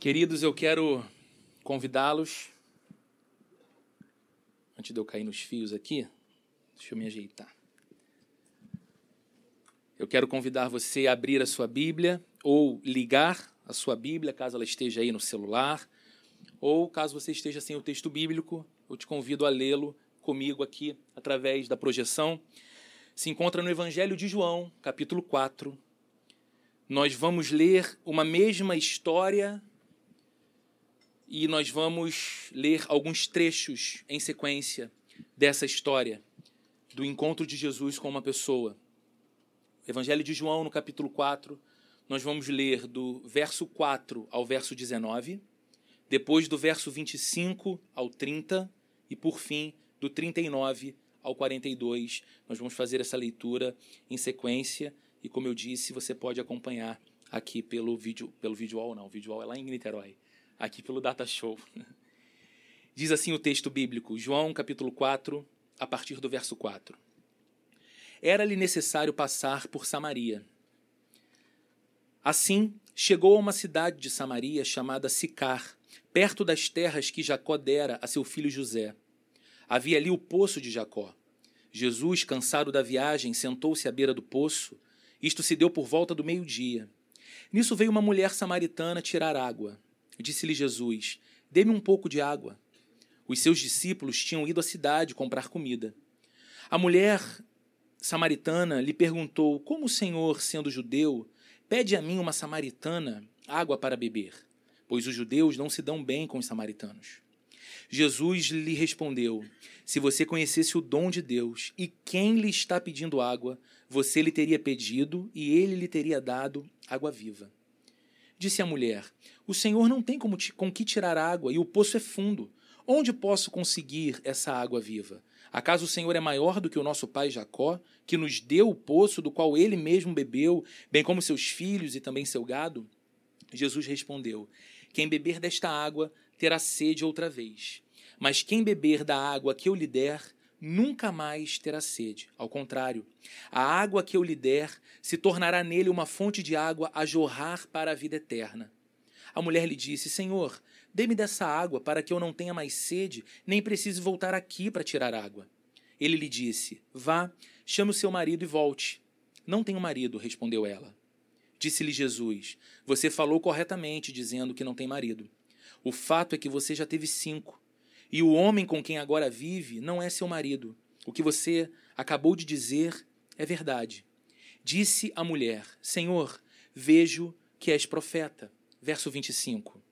Queridos, eu quero convidá-los. Antes de eu cair nos fios aqui, deixa eu me ajeitar. Eu quero convidar você a abrir a sua Bíblia ou ligar a sua Bíblia, caso ela esteja aí no celular, ou caso você esteja sem o texto bíblico, eu te convido a lê-lo comigo aqui através da projeção. Se encontra no Evangelho de João, capítulo 4. Nós vamos ler uma mesma história e nós vamos ler alguns trechos em sequência dessa história do encontro de Jesus com uma pessoa. Evangelho de João, no capítulo 4, nós vamos ler do verso 4 ao verso 19, depois do verso 25 ao 30 e, por fim, do 39 ao 42. Nós vamos fazer essa leitura em sequência e, como eu disse, você pode acompanhar aqui pelo vídeo, pelo vídeo não, o vídeo é lá em Niterói aqui pelo Data Show. Diz assim o texto bíblico, João capítulo 4, a partir do verso 4. Era-lhe necessário passar por Samaria. Assim, chegou a uma cidade de Samaria chamada Sicar, perto das terras que Jacó dera a seu filho José. Havia ali o poço de Jacó. Jesus, cansado da viagem, sentou-se à beira do poço. Isto se deu por volta do meio-dia. Nisso veio uma mulher samaritana tirar água. Disse-lhe Jesus: Dê-me um pouco de água. Os seus discípulos tinham ido à cidade comprar comida. A mulher samaritana lhe perguntou: Como o Senhor, sendo judeu, pede a mim, uma samaritana, água para beber? Pois os judeus não se dão bem com os samaritanos. Jesus lhe respondeu: Se você conhecesse o dom de Deus e quem lhe está pedindo água, você lhe teria pedido e ele lhe teria dado água viva. Disse a mulher: O Senhor não tem como com que tirar água e o poço é fundo. Onde posso conseguir essa água viva? Acaso o Senhor é maior do que o nosso pai Jacó, que nos deu o poço do qual ele mesmo bebeu, bem como seus filhos e também seu gado? Jesus respondeu: Quem beber desta água terá sede outra vez. Mas quem beber da água que eu lhe der, nunca mais terá sede. Ao contrário, a água que eu lhe der se tornará nele uma fonte de água a jorrar para a vida eterna. A mulher lhe disse: Senhor, dê-me dessa água para que eu não tenha mais sede, nem precise voltar aqui para tirar água. Ele lhe disse: Vá, chame o seu marido e volte. Não tenho marido, respondeu ela. Disse-lhe Jesus: Você falou corretamente, dizendo que não tem marido. O fato é que você já teve cinco e o homem com quem agora vive não é seu marido. O que você acabou de dizer é verdade. Disse a mulher: Senhor, vejo que és profeta. Verso 25.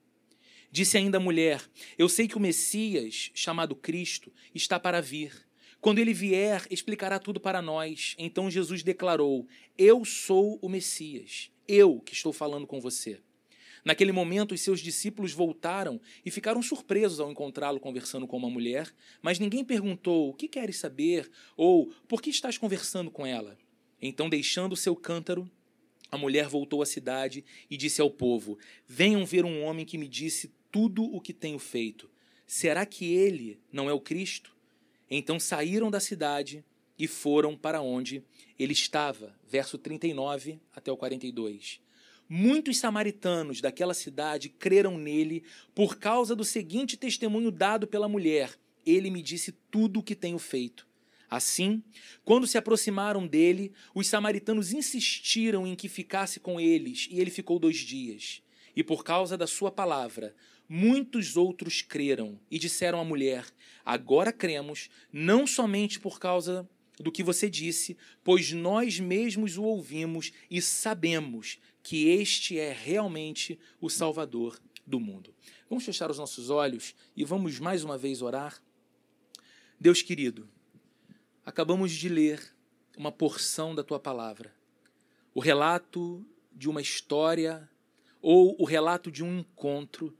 Disse ainda a mulher: Eu sei que o Messias, chamado Cristo, está para vir. Quando ele vier, explicará tudo para nós. Então Jesus declarou: Eu sou o Messias. Eu que estou falando com você. Naquele momento, os seus discípulos voltaram e ficaram surpresos ao encontrá-lo conversando com uma mulher, mas ninguém perguntou: O que queres saber? ou Por que estás conversando com ela? Então, deixando o seu cântaro, a mulher voltou à cidade e disse ao povo: Venham ver um homem que me disse tudo o que tenho feito. Será que ele não é o Cristo? Então saíram da cidade e foram para onde ele estava. Verso 39 até o 42. Muitos samaritanos daquela cidade creram nele por causa do seguinte testemunho dado pela mulher: Ele me disse tudo o que tenho feito. Assim, quando se aproximaram dele, os samaritanos insistiram em que ficasse com eles, e ele ficou dois dias. E por causa da sua palavra, muitos outros creram e disseram à mulher: Agora cremos, não somente por causa do que você disse, pois nós mesmos o ouvimos e sabemos que este é realmente o Salvador do mundo. Vamos fechar os nossos olhos e vamos mais uma vez orar. Deus querido, acabamos de ler uma porção da tua palavra, o relato de uma história ou o relato de um encontro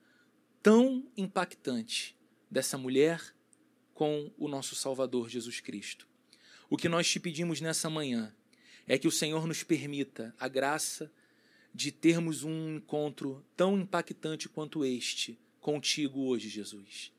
tão impactante dessa mulher com o nosso Salvador Jesus Cristo. O que nós te pedimos nessa manhã é que o Senhor nos permita a graça de termos um encontro tão impactante quanto este contigo hoje, Jesus.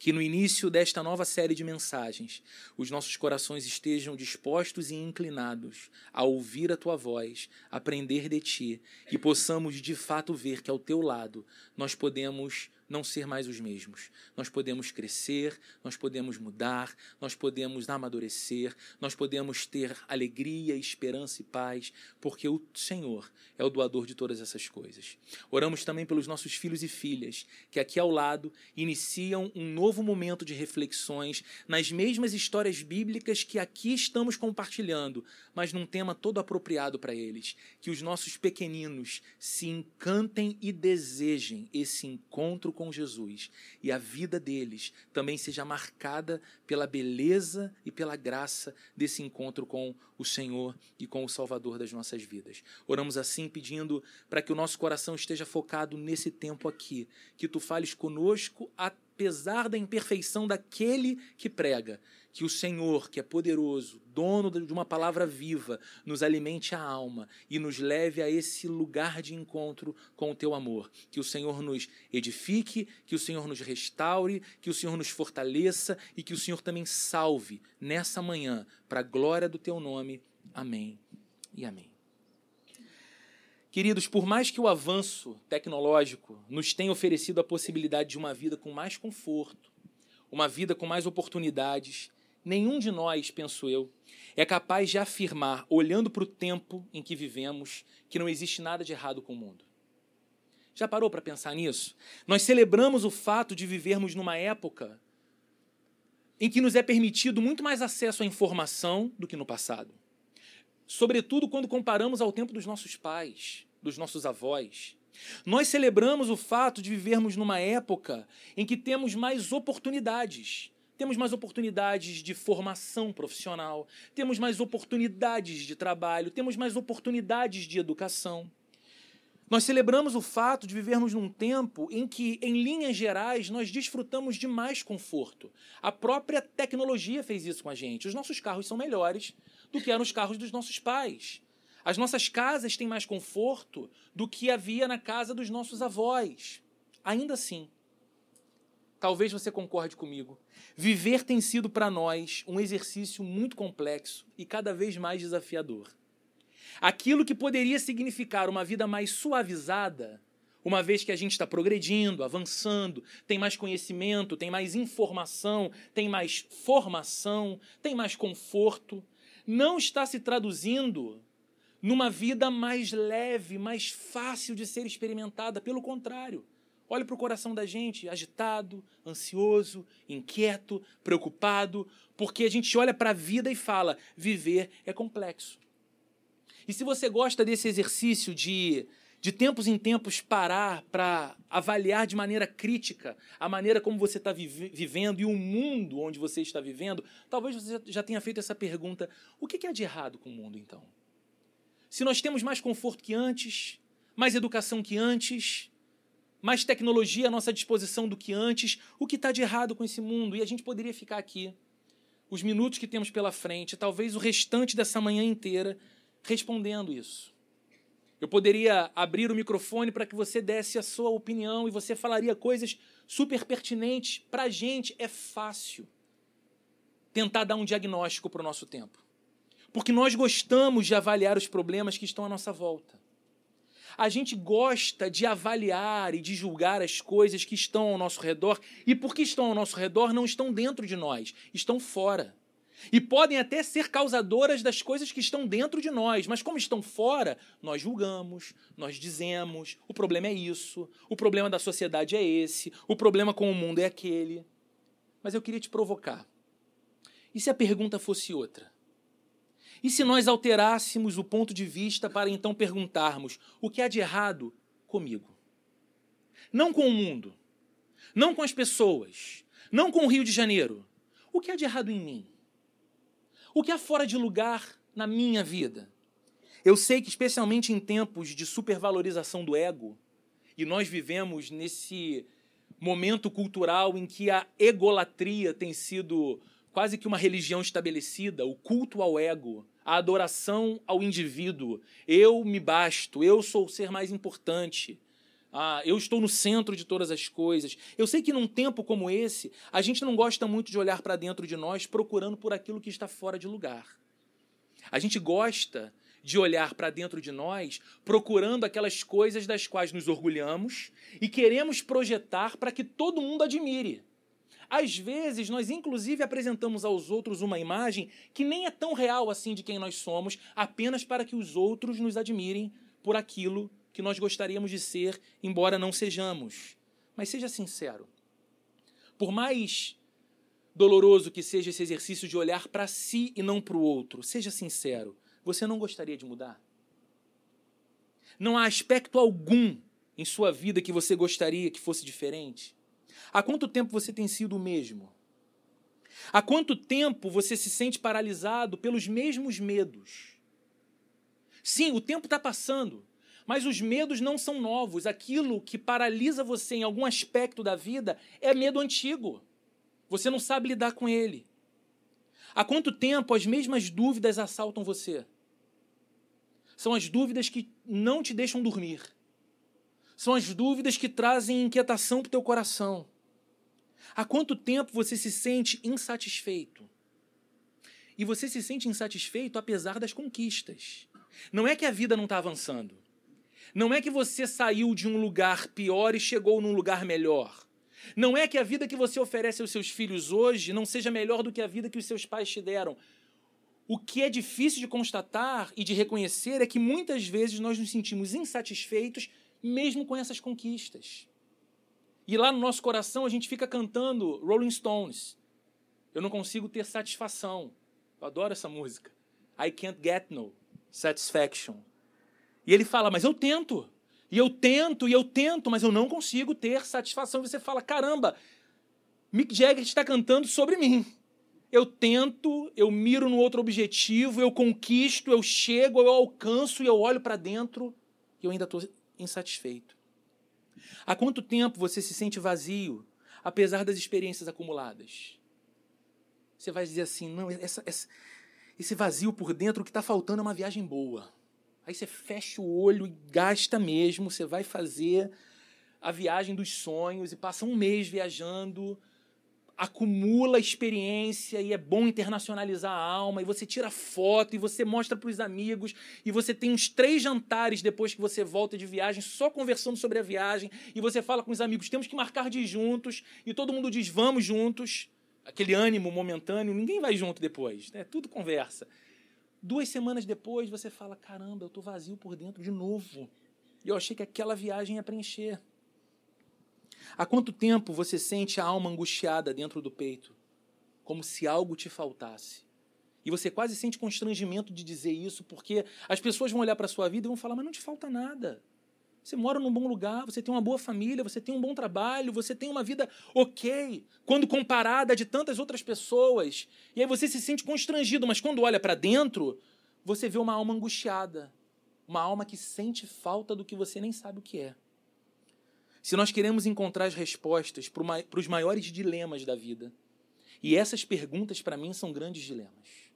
que no início desta nova série de mensagens, os nossos corações estejam dispostos e inclinados a ouvir a tua voz, aprender de ti, e possamos de fato ver que ao teu lado nós podemos não ser mais os mesmos. Nós podemos crescer, nós podemos mudar, nós podemos amadurecer, nós podemos ter alegria, esperança e paz, porque o Senhor é o doador de todas essas coisas. Oramos também pelos nossos filhos e filhas, que aqui ao lado iniciam um novo momento de reflexões nas mesmas histórias bíblicas que aqui estamos compartilhando, mas num tema todo apropriado para eles. Que os nossos pequeninos se encantem e desejem esse encontro com Jesus e a vida deles também seja marcada pela beleza e pela graça desse encontro com o Senhor e com o Salvador das nossas vidas. Oramos assim pedindo para que o nosso coração esteja focado nesse tempo aqui, que tu fales conosco apesar da imperfeição daquele que prega que o Senhor, que é poderoso, dono de uma palavra viva, nos alimente a alma e nos leve a esse lugar de encontro com o teu amor. Que o Senhor nos edifique, que o Senhor nos restaure, que o Senhor nos fortaleça e que o Senhor também salve nessa manhã, para a glória do teu nome. Amém e amém. Queridos, por mais que o avanço tecnológico nos tenha oferecido a possibilidade de uma vida com mais conforto, uma vida com mais oportunidades, Nenhum de nós, penso eu, é capaz de afirmar, olhando para o tempo em que vivemos, que não existe nada de errado com o mundo. Já parou para pensar nisso? Nós celebramos o fato de vivermos numa época em que nos é permitido muito mais acesso à informação do que no passado. Sobretudo quando comparamos ao tempo dos nossos pais, dos nossos avós. Nós celebramos o fato de vivermos numa época em que temos mais oportunidades temos mais oportunidades de formação profissional, temos mais oportunidades de trabalho, temos mais oportunidades de educação. Nós celebramos o fato de vivermos num tempo em que, em linhas gerais, nós desfrutamos de mais conforto. A própria tecnologia fez isso com a gente. Os nossos carros são melhores do que eram os carros dos nossos pais. As nossas casas têm mais conforto do que havia na casa dos nossos avós. Ainda assim, talvez você concorde comigo, viver tem sido para nós um exercício muito complexo e cada vez mais desafiador. Aquilo que poderia significar uma vida mais suavizada, uma vez que a gente está progredindo, avançando, tem mais conhecimento, tem mais informação, tem mais formação, tem mais conforto, não está se traduzindo numa vida mais leve, mais fácil de ser experimentada. Pelo contrário, Olha para o coração da gente, agitado, ansioso, inquieto, preocupado, porque a gente olha para a vida e fala: viver é complexo. E se você gosta desse exercício de, de tempos em tempos parar para avaliar de maneira crítica a maneira como você está vivendo e o mundo onde você está vivendo, talvez você já tenha feito essa pergunta: o que é de errado com o mundo então? Se nós temos mais conforto que antes, mais educação que antes, mais tecnologia à nossa disposição do que antes. O que está de errado com esse mundo? E a gente poderia ficar aqui, os minutos que temos pela frente, talvez o restante dessa manhã inteira, respondendo isso. Eu poderia abrir o microfone para que você desse a sua opinião e você falaria coisas super pertinentes. Para a gente é fácil tentar dar um diagnóstico para o nosso tempo. Porque nós gostamos de avaliar os problemas que estão à nossa volta a gente gosta de avaliar e de julgar as coisas que estão ao nosso redor e porque estão ao nosso redor não estão dentro de nós, estão fora. E podem até ser causadoras das coisas que estão dentro de nós, mas como estão fora, nós julgamos, nós dizemos: o problema é isso, o problema da sociedade é esse, o problema com o mundo é aquele. Mas eu queria te provocar. E se a pergunta fosse outra? E se nós alterássemos o ponto de vista para então perguntarmos: o que há de errado comigo? Não com o mundo, não com as pessoas, não com o Rio de Janeiro. O que há de errado em mim? O que há fora de lugar na minha vida? Eu sei que, especialmente em tempos de supervalorização do ego, e nós vivemos nesse momento cultural em que a egolatria tem sido quase que uma religião estabelecida, o culto ao ego, a adoração ao indivíduo. Eu me basto, eu sou o ser mais importante. Ah, eu estou no centro de todas as coisas. Eu sei que num tempo como esse, a gente não gosta muito de olhar para dentro de nós procurando por aquilo que está fora de lugar. A gente gosta de olhar para dentro de nós procurando aquelas coisas das quais nos orgulhamos e queremos projetar para que todo mundo admire. Às vezes, nós inclusive apresentamos aos outros uma imagem que nem é tão real assim de quem nós somos, apenas para que os outros nos admirem por aquilo que nós gostaríamos de ser, embora não sejamos. Mas seja sincero. Por mais doloroso que seja esse exercício de olhar para si e não para o outro, seja sincero. Você não gostaria de mudar? Não há aspecto algum em sua vida que você gostaria que fosse diferente? Há quanto tempo você tem sido o mesmo? Há quanto tempo você se sente paralisado pelos mesmos medos? Sim, o tempo está passando, mas os medos não são novos. Aquilo que paralisa você em algum aspecto da vida é medo antigo. Você não sabe lidar com ele. Há quanto tempo as mesmas dúvidas assaltam você? São as dúvidas que não te deixam dormir. São as dúvidas que trazem inquietação para o teu coração. Há quanto tempo você se sente insatisfeito? E você se sente insatisfeito apesar das conquistas. Não é que a vida não está avançando. Não é que você saiu de um lugar pior e chegou num lugar melhor. Não é que a vida que você oferece aos seus filhos hoje não seja melhor do que a vida que os seus pais te deram. O que é difícil de constatar e de reconhecer é que muitas vezes nós nos sentimos insatisfeitos mesmo com essas conquistas. E lá no nosso coração a gente fica cantando Rolling Stones. Eu não consigo ter satisfação. Eu adoro essa música. I can't get no satisfaction. E ele fala, mas eu tento. E eu tento, e eu tento, mas eu não consigo ter satisfação. E você fala, caramba, Mick Jagger está cantando sobre mim. Eu tento, eu miro no outro objetivo, eu conquisto, eu chego, eu alcanço e eu olho para dentro e eu ainda estou insatisfeito. Há quanto tempo você se sente vazio, apesar das experiências acumuladas? Você vai dizer assim: não, essa, essa, esse vazio por dentro, o que está faltando é uma viagem boa. Aí você fecha o olho e gasta mesmo, você vai fazer a viagem dos sonhos e passa um mês viajando, acumula experiência e é bom internacionalizar a alma, e você tira foto e você mostra para os amigos, e você tem uns três jantares depois que você volta de viagem, só conversando sobre a viagem, e você fala com os amigos, temos que marcar de juntos, e todo mundo diz, vamos juntos. Aquele ânimo momentâneo, ninguém vai junto depois, né? Tudo conversa. Duas semanas depois, você fala, caramba, eu estou vazio por dentro de novo. E eu achei que aquela viagem ia preencher. Há quanto tempo você sente a alma angustiada dentro do peito, como se algo te faltasse? E você quase sente constrangimento de dizer isso, porque as pessoas vão olhar para a sua vida e vão falar: Mas não te falta nada. Você mora num bom lugar, você tem uma boa família, você tem um bom trabalho, você tem uma vida ok, quando comparada de tantas outras pessoas. E aí você se sente constrangido, mas quando olha para dentro, você vê uma alma angustiada, uma alma que sente falta do que você nem sabe o que é. Se nós queremos encontrar as respostas para os maiores dilemas da vida, e essas perguntas para mim são grandes dilemas.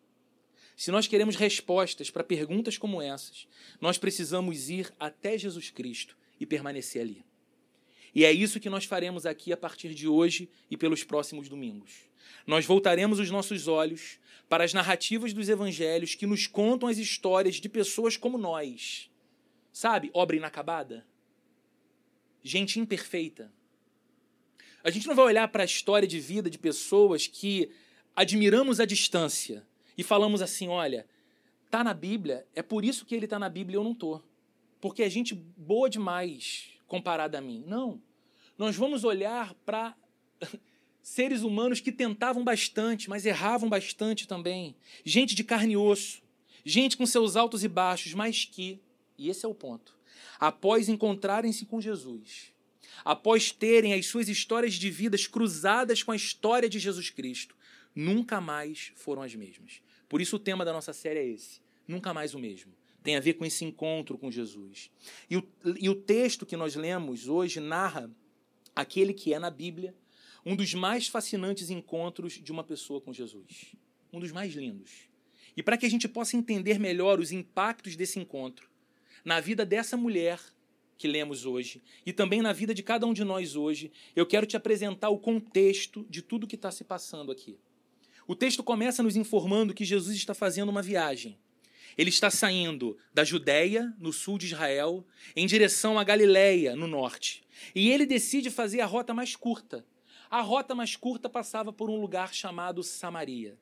Se nós queremos respostas para perguntas como essas, nós precisamos ir até Jesus Cristo e permanecer ali. E é isso que nós faremos aqui a partir de hoje e pelos próximos domingos. Nós voltaremos os nossos olhos para as narrativas dos evangelhos que nos contam as histórias de pessoas como nós. Sabe, obra inacabada? Gente imperfeita. A gente não vai olhar para a história de vida de pessoas que admiramos à distância e falamos assim: olha, tá na Bíblia, é por isso que ele está na Bíblia e eu não tô. Porque é gente boa demais comparada a mim. Não. Nós vamos olhar para seres humanos que tentavam bastante, mas erravam bastante também. Gente de carne e osso. Gente com seus altos e baixos, mas que, e esse é o ponto, após encontrarem-se com Jesus, após terem as suas histórias de vidas cruzadas com a história de Jesus Cristo, nunca mais foram as mesmas. Por isso o tema da nossa série é esse: nunca mais o mesmo. Tem a ver com esse encontro com Jesus. E o, e o texto que nós lemos hoje narra aquele que é na Bíblia um dos mais fascinantes encontros de uma pessoa com Jesus. Um dos mais lindos. E para que a gente possa entender melhor os impactos desse encontro, na vida dessa mulher que lemos hoje e também na vida de cada um de nós hoje, eu quero te apresentar o contexto de tudo que está se passando aqui. O texto começa nos informando que Jesus está fazendo uma viagem. Ele está saindo da Judéia, no sul de Israel, em direção à Galiléia, no norte. E ele decide fazer a rota mais curta. A rota mais curta passava por um lugar chamado Samaria.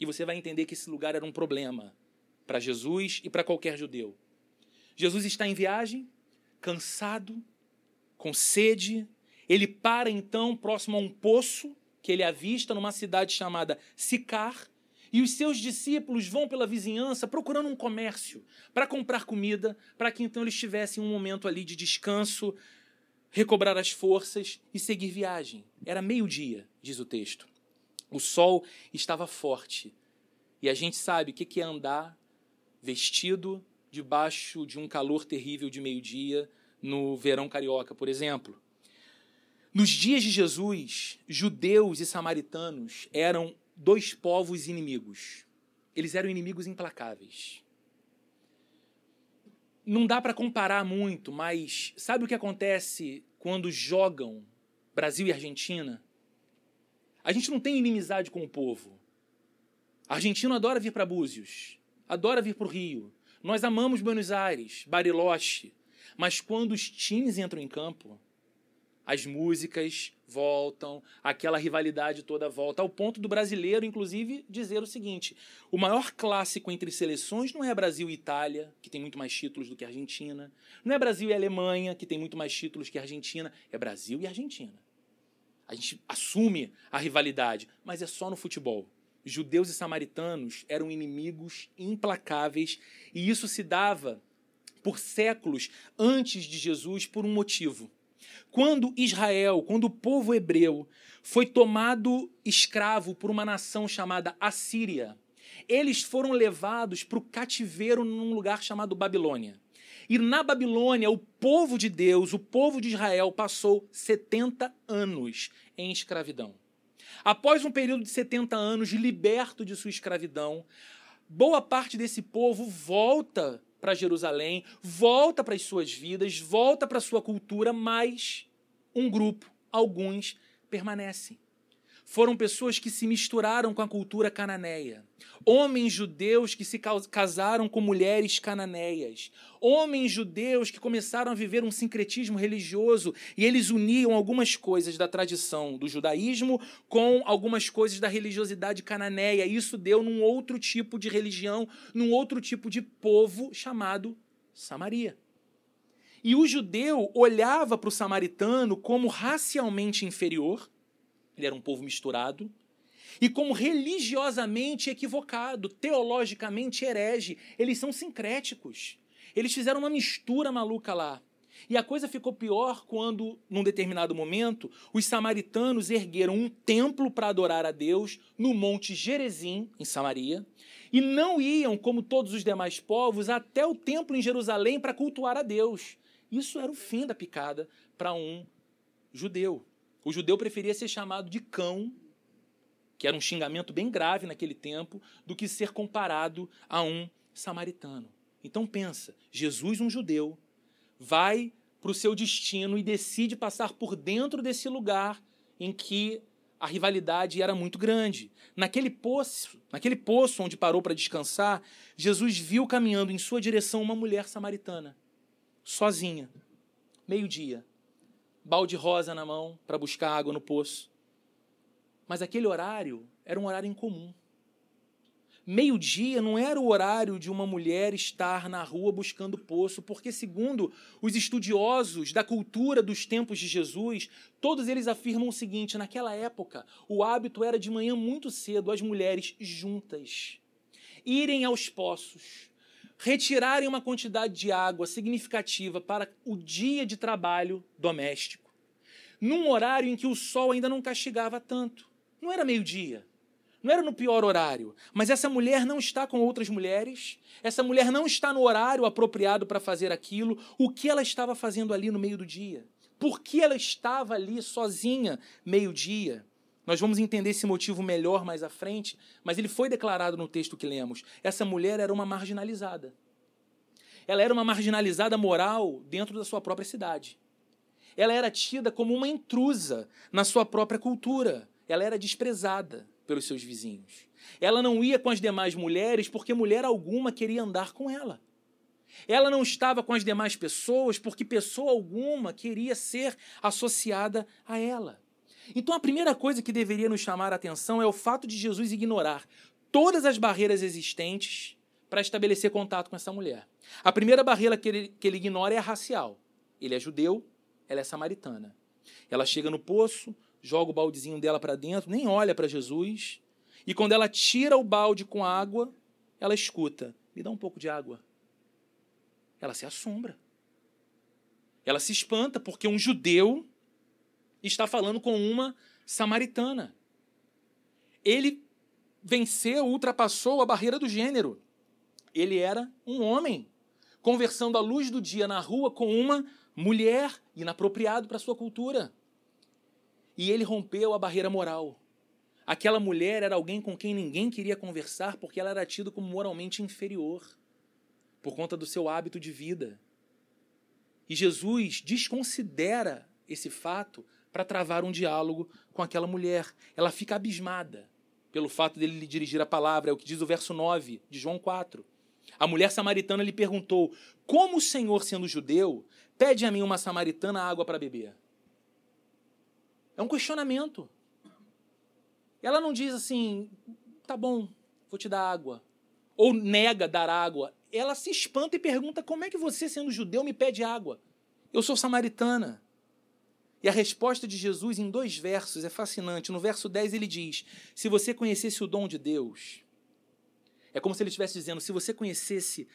E você vai entender que esse lugar era um problema para Jesus e para qualquer judeu. Jesus está em viagem, cansado, com sede. Ele para então próximo a um poço que ele avista numa cidade chamada Sicar. E os seus discípulos vão pela vizinhança procurando um comércio para comprar comida, para que então eles tivessem um momento ali de descanso, recobrar as forças e seguir viagem. Era meio-dia, diz o texto. O sol estava forte. E a gente sabe o que é andar vestido debaixo de um calor terrível de meio-dia no verão carioca, por exemplo. Nos dias de Jesus, judeus e samaritanos eram dois povos inimigos. Eles eram inimigos implacáveis. Não dá para comparar muito, mas sabe o que acontece quando jogam Brasil e Argentina? A gente não tem inimizade com o povo. Argentino adora vir para Búzios, adora vir para o Rio. Nós amamos Buenos Aires, Bariloche. Mas quando os times entram em campo, as músicas voltam, aquela rivalidade toda volta, ao ponto do brasileiro, inclusive, dizer o seguinte: o maior clássico entre seleções não é Brasil e Itália, que tem muito mais títulos do que Argentina, não é Brasil e Alemanha, que tem muito mais títulos que Argentina, é Brasil e Argentina. A gente assume a rivalidade, mas é só no futebol. Judeus e samaritanos eram inimigos implacáveis, e isso se dava por séculos antes de Jesus por um motivo quando Israel, quando o povo hebreu foi tomado escravo por uma nação chamada Assíria, eles foram levados para o cativeiro num lugar chamado Babilônia. E na Babilônia, o povo de Deus, o povo de Israel, passou 70 anos em escravidão. Após um período de 70 anos liberto de sua escravidão, boa parte desse povo volta para Jerusalém, volta para as suas vidas, volta para sua cultura, mas um grupo, alguns, permanecem. Foram pessoas que se misturaram com a cultura cananeia. Homens judeus que se casaram com mulheres cananeias. Homens judeus que começaram a viver um sincretismo religioso e eles uniam algumas coisas da tradição do judaísmo com algumas coisas da religiosidade cananeia. Isso deu num outro tipo de religião, num outro tipo de povo chamado Samaria. E o judeu olhava para o samaritano como racialmente inferior, ele era um povo misturado, e como religiosamente equivocado, teologicamente herege. Eles são sincréticos. Eles fizeram uma mistura maluca lá. E a coisa ficou pior quando, num determinado momento, os samaritanos ergueram um templo para adorar a Deus no Monte Gerezim, em Samaria, e não iam, como todos os demais povos, até o templo em Jerusalém para cultuar a Deus. Isso era o fim da picada para um judeu. O judeu preferia ser chamado de cão, que era um xingamento bem grave naquele tempo, do que ser comparado a um samaritano. Então pensa, Jesus, um judeu, vai para o seu destino e decide passar por dentro desse lugar em que a rivalidade era muito grande. Naquele poço, naquele poço onde parou para descansar, Jesus viu caminhando em sua direção uma mulher samaritana sozinha, meio-dia, balde rosa na mão para buscar água no poço. Mas aquele horário era um horário incomum. Meio-dia não era o horário de uma mulher estar na rua buscando poço, porque, segundo os estudiosos da cultura dos tempos de Jesus, todos eles afirmam o seguinte: naquela época, o hábito era de manhã muito cedo as mulheres juntas irem aos poços, retirarem uma quantidade de água significativa para o dia de trabalho doméstico, num horário em que o sol ainda não castigava tanto. Não era meio-dia, não era no pior horário, mas essa mulher não está com outras mulheres, essa mulher não está no horário apropriado para fazer aquilo. O que ela estava fazendo ali no meio do dia? Por que ela estava ali sozinha meio-dia? Nós vamos entender esse motivo melhor mais à frente, mas ele foi declarado no texto que lemos. Essa mulher era uma marginalizada. ela era uma marginalizada moral dentro da sua própria cidade. Ela era tida como uma intrusa na sua própria cultura. Ela era desprezada pelos seus vizinhos. Ela não ia com as demais mulheres porque mulher alguma queria andar com ela. Ela não estava com as demais pessoas porque pessoa alguma queria ser associada a ela. Então a primeira coisa que deveria nos chamar a atenção é o fato de Jesus ignorar todas as barreiras existentes para estabelecer contato com essa mulher. A primeira barreira que ele, que ele ignora é a racial. Ele é judeu, ela é samaritana. Ela chega no poço, joga o baldezinho dela para dentro, nem olha para Jesus. E quando ela tira o balde com água, ela escuta: Me dá um pouco de água. Ela se assombra. Ela se espanta porque um judeu está falando com uma samaritana. Ele venceu, ultrapassou a barreira do gênero. Ele era um homem, conversando à luz do dia na rua com uma mulher, inapropriado para sua cultura. E ele rompeu a barreira moral. Aquela mulher era alguém com quem ninguém queria conversar porque ela era tida como moralmente inferior, por conta do seu hábito de vida. E Jesus desconsidera esse fato para travar um diálogo com aquela mulher. Ela fica abismada pelo fato dele lhe dirigir a palavra, é o que diz o verso 9 de João 4. A mulher samaritana lhe perguntou: Como o Senhor, sendo judeu, pede a mim, uma samaritana, água para beber? É um questionamento. Ela não diz assim, tá bom, vou te dar água. Ou nega dar água. Ela se espanta e pergunta: como é que você, sendo judeu, me pede água? Eu sou samaritana. E a resposta de Jesus em dois versos é fascinante. No verso 10 ele diz: Se você conhecesse o dom de Deus, é como se ele estivesse dizendo: se você conhecesse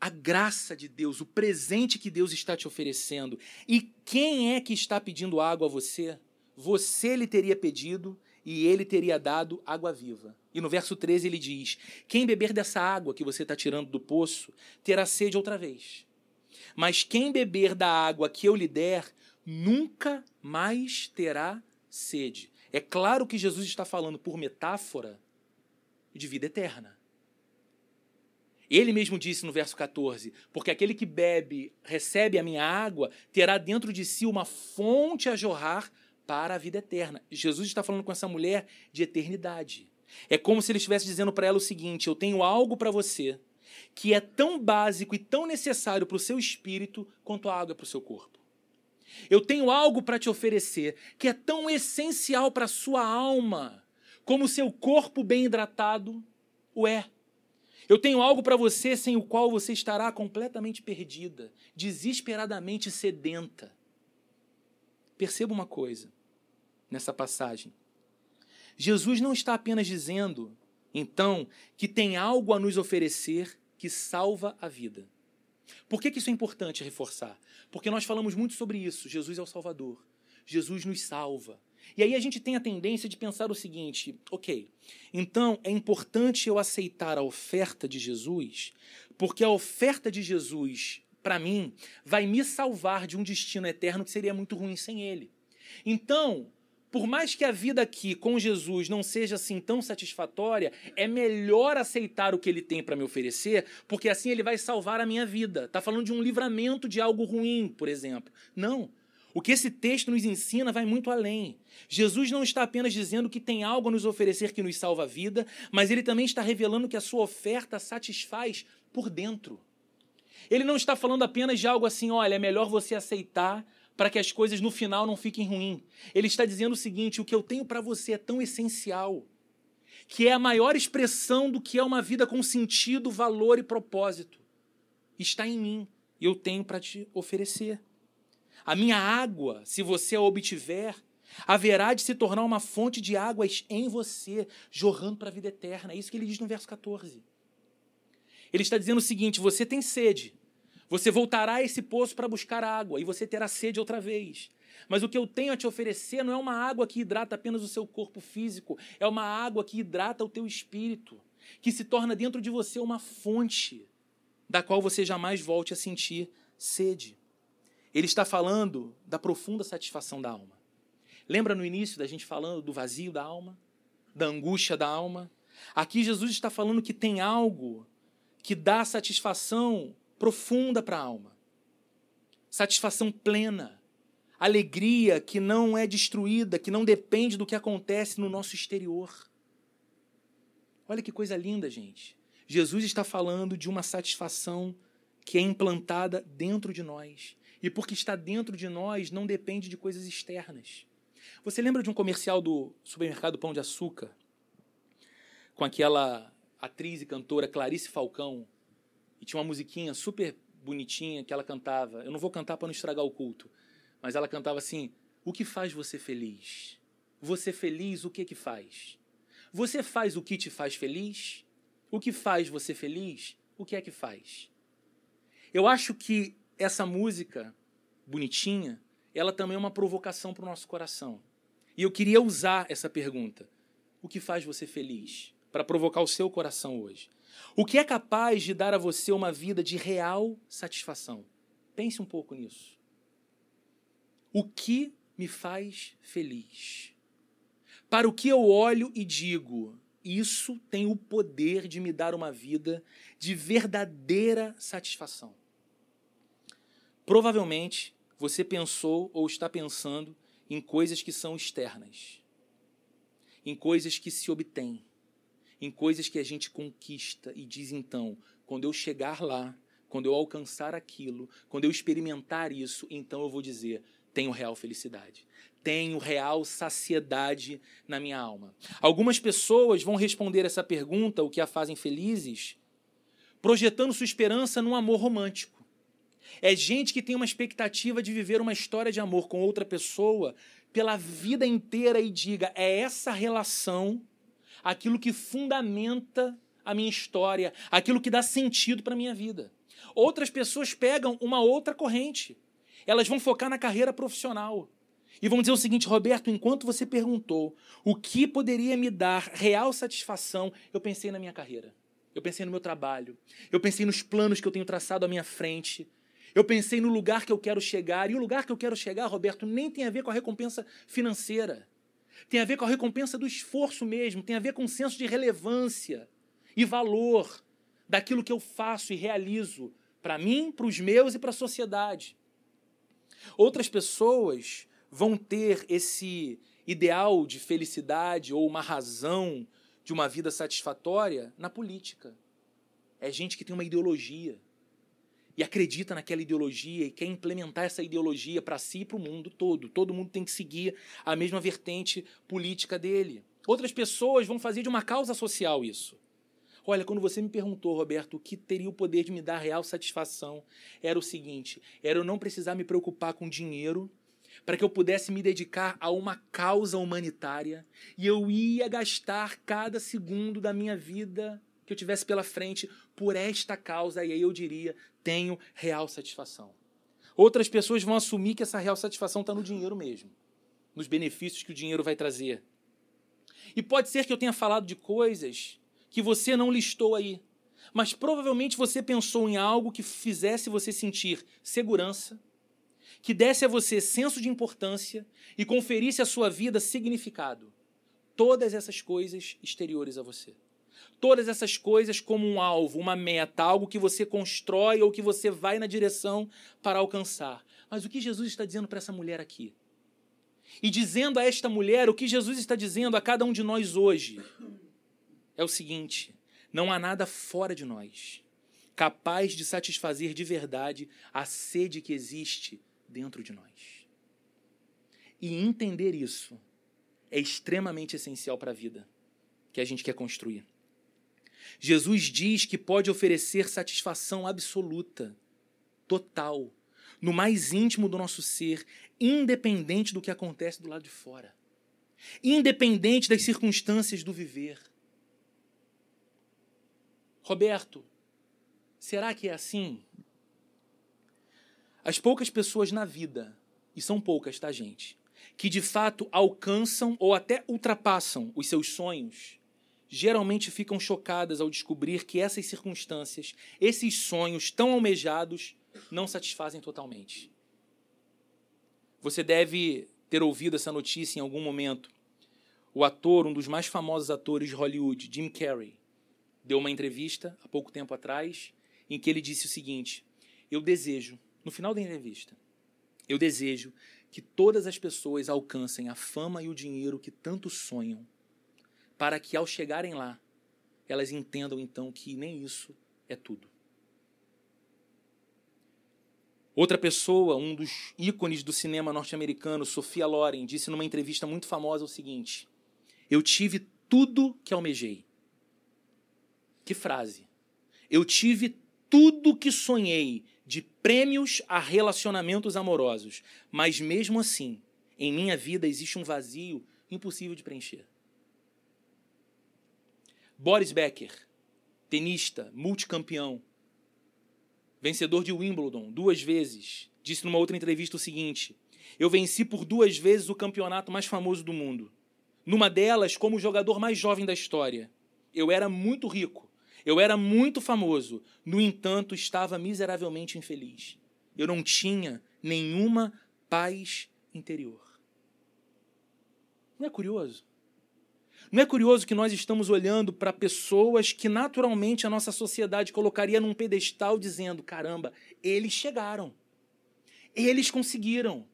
a graça de Deus, o presente que Deus está te oferecendo, e quem é que está pedindo água a você, você lhe teria pedido e ele teria dado água viva. E no verso 13 ele diz: Quem beber dessa água que você está tirando do poço terá sede outra vez. Mas quem beber da água que eu lhe der nunca mais terá sede. É claro que Jesus está falando por metáfora de vida eterna. Ele mesmo disse no verso 14: Porque aquele que bebe, recebe a minha água, terá dentro de si uma fonte a jorrar para a vida eterna. Jesus está falando com essa mulher de eternidade. É como se ele estivesse dizendo para ela o seguinte: Eu tenho algo para você que é tão básico e tão necessário para o seu espírito quanto a água para o seu corpo. Eu tenho algo para te oferecer que é tão essencial para a sua alma, como o seu corpo bem hidratado o é. Eu tenho algo para você sem o qual você estará completamente perdida, desesperadamente sedenta. Perceba uma coisa nessa passagem. Jesus não está apenas dizendo, então, que tem algo a nos oferecer que salva a vida. Por que, que isso é importante reforçar? Porque nós falamos muito sobre isso. Jesus é o Salvador. Jesus nos salva. E aí a gente tem a tendência de pensar o seguinte: ok, então é importante eu aceitar a oferta de Jesus, porque a oferta de Jesus, para mim, vai me salvar de um destino eterno que seria muito ruim sem ele. Então, por mais que a vida aqui com Jesus não seja assim tão satisfatória, é melhor aceitar o que ele tem para me oferecer, porque assim ele vai salvar a minha vida. Tá falando de um livramento de algo ruim, por exemplo. Não. O que esse texto nos ensina vai muito além. Jesus não está apenas dizendo que tem algo a nos oferecer que nos salva a vida, mas ele também está revelando que a sua oferta satisfaz por dentro. Ele não está falando apenas de algo assim, olha, é melhor você aceitar para que as coisas no final não fiquem ruins. Ele está dizendo o seguinte: o que eu tenho para você é tão essencial, que é a maior expressão do que é uma vida com sentido, valor e propósito. Está em mim e eu tenho para te oferecer. A minha água, se você a obtiver, haverá de se tornar uma fonte de águas em você, jorrando para a vida eterna. É isso que ele diz no verso 14. Ele está dizendo o seguinte: você tem sede, você voltará a esse poço para buscar água e você terá sede outra vez. Mas o que eu tenho a te oferecer não é uma água que hidrata apenas o seu corpo físico, é uma água que hidrata o teu espírito, que se torna dentro de você uma fonte da qual você jamais volte a sentir sede. Ele está falando da profunda satisfação da alma. Lembra no início da gente falando do vazio da alma, da angústia da alma? Aqui Jesus está falando que tem algo que dá satisfação profunda para a alma. Satisfação plena. Alegria que não é destruída, que não depende do que acontece no nosso exterior. Olha que coisa linda, gente. Jesus está falando de uma satisfação que é implantada dentro de nós. E porque está dentro de nós, não depende de coisas externas. Você lembra de um comercial do supermercado Pão de Açúcar? Com aquela atriz e cantora Clarice Falcão. E tinha uma musiquinha super bonitinha que ela cantava. Eu não vou cantar para não estragar o culto. Mas ela cantava assim: O que faz você feliz? Você feliz, o que que faz? Você faz o que te faz feliz? O que faz você feliz? O que é que faz? Eu acho que essa música bonitinha, ela também é uma provocação para o nosso coração. E eu queria usar essa pergunta: o que faz você feliz? Para provocar o seu coração hoje. O que é capaz de dar a você uma vida de real satisfação? Pense um pouco nisso. O que me faz feliz? Para o que eu olho e digo, isso tem o poder de me dar uma vida de verdadeira satisfação. Provavelmente você pensou ou está pensando em coisas que são externas, em coisas que se obtêm, em coisas que a gente conquista e diz então, quando eu chegar lá, quando eu alcançar aquilo, quando eu experimentar isso, então eu vou dizer: tenho real felicidade tenho real saciedade na minha alma? Algumas pessoas vão responder essa pergunta, o que a fazem felizes, projetando sua esperança num amor romântico. É gente que tem uma expectativa de viver uma história de amor com outra pessoa pela vida inteira e diga: é essa relação aquilo que fundamenta a minha história, aquilo que dá sentido para a minha vida. Outras pessoas pegam uma outra corrente. Elas vão focar na carreira profissional. E vão dizer o seguinte, Roberto, enquanto você perguntou o que poderia me dar real satisfação, eu pensei na minha carreira. Eu pensei no meu trabalho. Eu pensei nos planos que eu tenho traçado à minha frente. Eu pensei no lugar que eu quero chegar. E o lugar que eu quero chegar, Roberto, nem tem a ver com a recompensa financeira. Tem a ver com a recompensa do esforço mesmo. Tem a ver com o senso de relevância e valor daquilo que eu faço e realizo para mim, para os meus e para a sociedade. Outras pessoas vão ter esse ideal de felicidade ou uma razão de uma vida satisfatória na política. É gente que tem uma ideologia e acredita naquela ideologia e quer implementar essa ideologia para si e para o mundo todo. Todo mundo tem que seguir a mesma vertente política dele. Outras pessoas vão fazer de uma causa social isso. Olha, quando você me perguntou, Roberto, o que teria o poder de me dar real satisfação, era o seguinte: era eu não precisar me preocupar com dinheiro para que eu pudesse me dedicar a uma causa humanitária e eu ia gastar cada segundo da minha vida que eu tivesse pela frente por esta causa e aí eu diria, tenho real satisfação. Outras pessoas vão assumir que essa real satisfação está no dinheiro mesmo, nos benefícios que o dinheiro vai trazer. E pode ser que eu tenha falado de coisas que você não listou aí, mas provavelmente você pensou em algo que fizesse você sentir segurança, que desse a você senso de importância e conferisse à sua vida significado. Todas essas coisas exteriores a você. Todas essas coisas como um alvo, uma meta, algo que você constrói ou que você vai na direção para alcançar. Mas o que Jesus está dizendo para essa mulher aqui? E dizendo a esta mulher o que Jesus está dizendo a cada um de nós hoje é o seguinte: não há nada fora de nós capaz de satisfazer de verdade a sede que existe dentro de nós. E entender isso é extremamente essencial para a vida que a gente quer construir. Jesus diz que pode oferecer satisfação absoluta, total, no mais íntimo do nosso ser, independente do que acontece do lado de fora, independente das circunstâncias do viver. Roberto, será que é assim? As poucas pessoas na vida, e são poucas, tá, gente, que de fato alcançam ou até ultrapassam os seus sonhos, geralmente ficam chocadas ao descobrir que essas circunstâncias, esses sonhos tão almejados, não satisfazem totalmente. Você deve ter ouvido essa notícia em algum momento. O ator, um dos mais famosos atores de Hollywood, Jim Carrey, deu uma entrevista há pouco tempo atrás em que ele disse o seguinte: Eu desejo, no final da entrevista, eu desejo que todas as pessoas alcancem a fama e o dinheiro que tanto sonham, para que ao chegarem lá, elas entendam então que nem isso é tudo. Outra pessoa, um dos ícones do cinema norte-americano, Sophia Loren, disse numa entrevista muito famosa o seguinte: Eu tive tudo que almejei. Que frase! Eu tive tudo que sonhei, de prêmios a relacionamentos amorosos, mas mesmo assim, em minha vida existe um vazio impossível de preencher. Boris Becker, tenista, multicampeão, vencedor de Wimbledon duas vezes, disse numa outra entrevista o seguinte: Eu venci por duas vezes o campeonato mais famoso do mundo. Numa delas, como o jogador mais jovem da história. Eu era muito rico eu era muito famoso, no entanto, estava miseravelmente infeliz. Eu não tinha nenhuma paz interior. Não é curioso? Não é curioso que nós estamos olhando para pessoas que naturalmente a nossa sociedade colocaria num pedestal dizendo: caramba, eles chegaram. Eles conseguiram.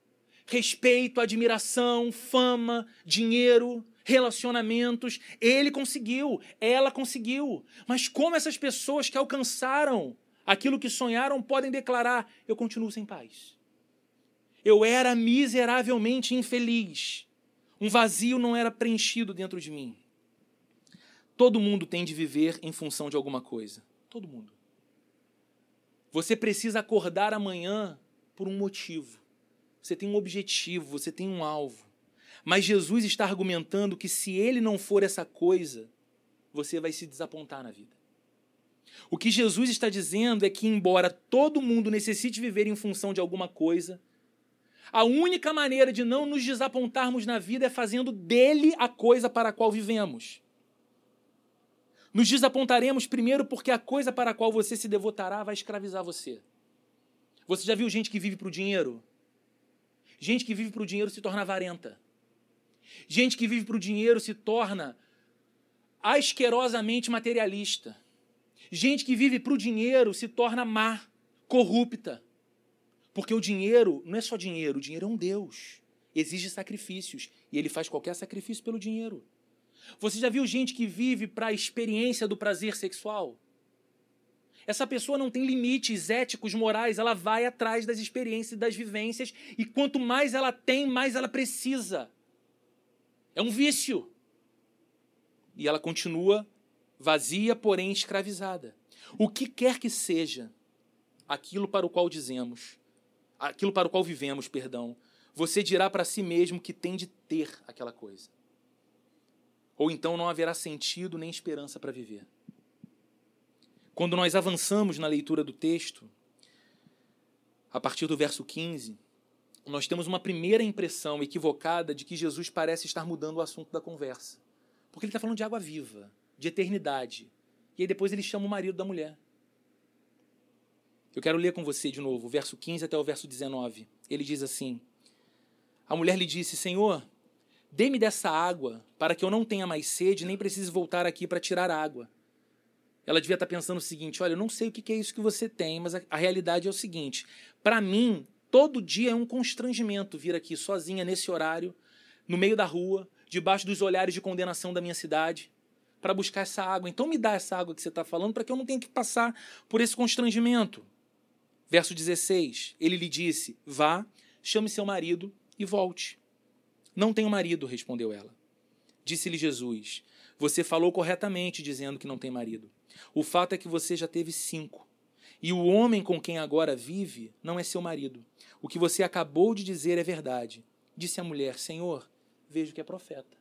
Respeito, admiração, fama, dinheiro, relacionamentos. Ele conseguiu, ela conseguiu. Mas como essas pessoas que alcançaram aquilo que sonharam podem declarar: eu continuo sem paz? Eu era miseravelmente infeliz. Um vazio não era preenchido dentro de mim. Todo mundo tem de viver em função de alguma coisa. Todo mundo. Você precisa acordar amanhã por um motivo. Você tem um objetivo, você tem um alvo. Mas Jesus está argumentando que se ele não for essa coisa, você vai se desapontar na vida. O que Jesus está dizendo é que, embora todo mundo necessite viver em função de alguma coisa, a única maneira de não nos desapontarmos na vida é fazendo dele a coisa para a qual vivemos. Nos desapontaremos primeiro porque a coisa para a qual você se devotará vai escravizar você. Você já viu gente que vive para o dinheiro? Gente que vive para o dinheiro se torna avarenta. Gente que vive para o dinheiro se torna asquerosamente materialista. Gente que vive para o dinheiro se torna má, corrupta. Porque o dinheiro não é só dinheiro, o dinheiro é um Deus. Exige sacrifícios. E ele faz qualquer sacrifício pelo dinheiro. Você já viu gente que vive para a experiência do prazer sexual? Essa pessoa não tem limites éticos, morais, ela vai atrás das experiências e das vivências, e quanto mais ela tem, mais ela precisa. É um vício. E ela continua vazia, porém escravizada. O que quer que seja aquilo para o qual dizemos, aquilo para o qual vivemos, perdão, você dirá para si mesmo que tem de ter aquela coisa. Ou então não haverá sentido nem esperança para viver. Quando nós avançamos na leitura do texto, a partir do verso 15, nós temos uma primeira impressão equivocada de que Jesus parece estar mudando o assunto da conversa. Porque ele está falando de água viva, de eternidade. E aí depois ele chama o marido da mulher. Eu quero ler com você de novo, o verso 15 até o verso 19. Ele diz assim: A mulher lhe disse: Senhor, dê-me dessa água, para que eu não tenha mais sede, nem precise voltar aqui para tirar água. Ela devia estar pensando o seguinte: Olha, eu não sei o que é isso que você tem, mas a, realidade é o seguinte: para mim, Todo dia é um constrangimento vir aqui sozinha nesse horário, no meio da rua, debaixo dos olhares de condenação da minha cidade, para buscar essa água. Então me dá essa água que você está falando para que eu não tenha que passar por esse constrangimento. Verso 16: Ele lhe disse: Vá, chame seu marido e volte. Não tenho marido, respondeu ela. Disse-lhe Jesus: Você falou corretamente dizendo que não tem marido. O fato é que você já teve cinco e o homem com quem agora vive não é seu marido. O que você acabou de dizer é verdade. Disse a mulher: Senhor, vejo que é profeta.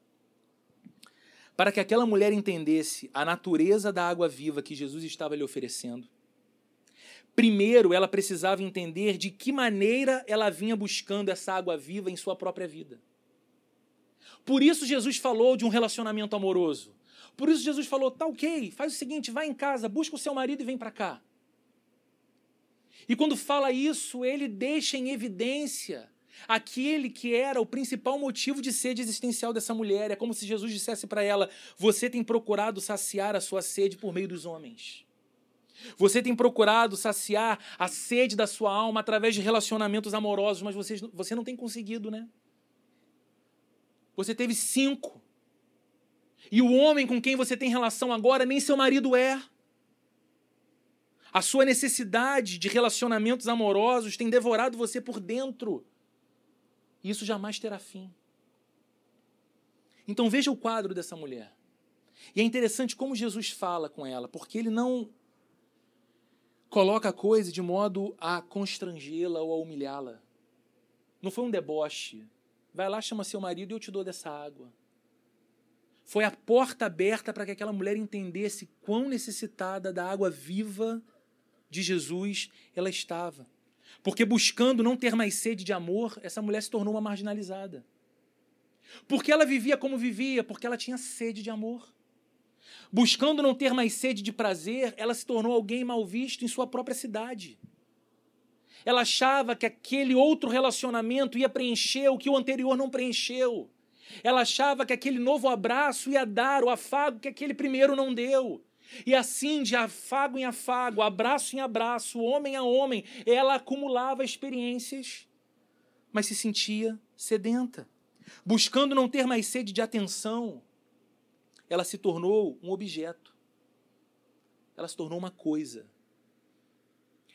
Para que aquela mulher entendesse a natureza da água viva que Jesus estava lhe oferecendo, primeiro ela precisava entender de que maneira ela vinha buscando essa água viva em sua própria vida. Por isso Jesus falou de um relacionamento amoroso. Por isso Jesus falou: tá ok, faz o seguinte, vai em casa, busca o seu marido e vem para cá. E quando fala isso, ele deixa em evidência aquele que era o principal motivo de sede existencial dessa mulher. É como se Jesus dissesse para ela: Você tem procurado saciar a sua sede por meio dos homens. Você tem procurado saciar a sede da sua alma através de relacionamentos amorosos, mas você, você não tem conseguido, né? Você teve cinco. E o homem com quem você tem relação agora nem seu marido é. A sua necessidade de relacionamentos amorosos tem devorado você por dentro. E isso jamais terá fim. Então veja o quadro dessa mulher. E é interessante como Jesus fala com ela, porque ele não coloca a coisa de modo a constrangê-la ou a humilhá-la. Não foi um deboche. Vai lá, chama seu marido e eu te dou dessa água. Foi a porta aberta para que aquela mulher entendesse quão necessitada da água viva de Jesus ela estava. Porque buscando não ter mais sede de amor, essa mulher se tornou uma marginalizada. Porque ela vivia como vivia, porque ela tinha sede de amor. Buscando não ter mais sede de prazer, ela se tornou alguém mal visto em sua própria cidade. Ela achava que aquele outro relacionamento ia preencher o que o anterior não preencheu. Ela achava que aquele novo abraço ia dar o afago que aquele primeiro não deu. E assim, de afago em afago, abraço em abraço, homem a homem, ela acumulava experiências, mas se sentia sedenta. Buscando não ter mais sede de atenção, ela se tornou um objeto. Ela se tornou uma coisa.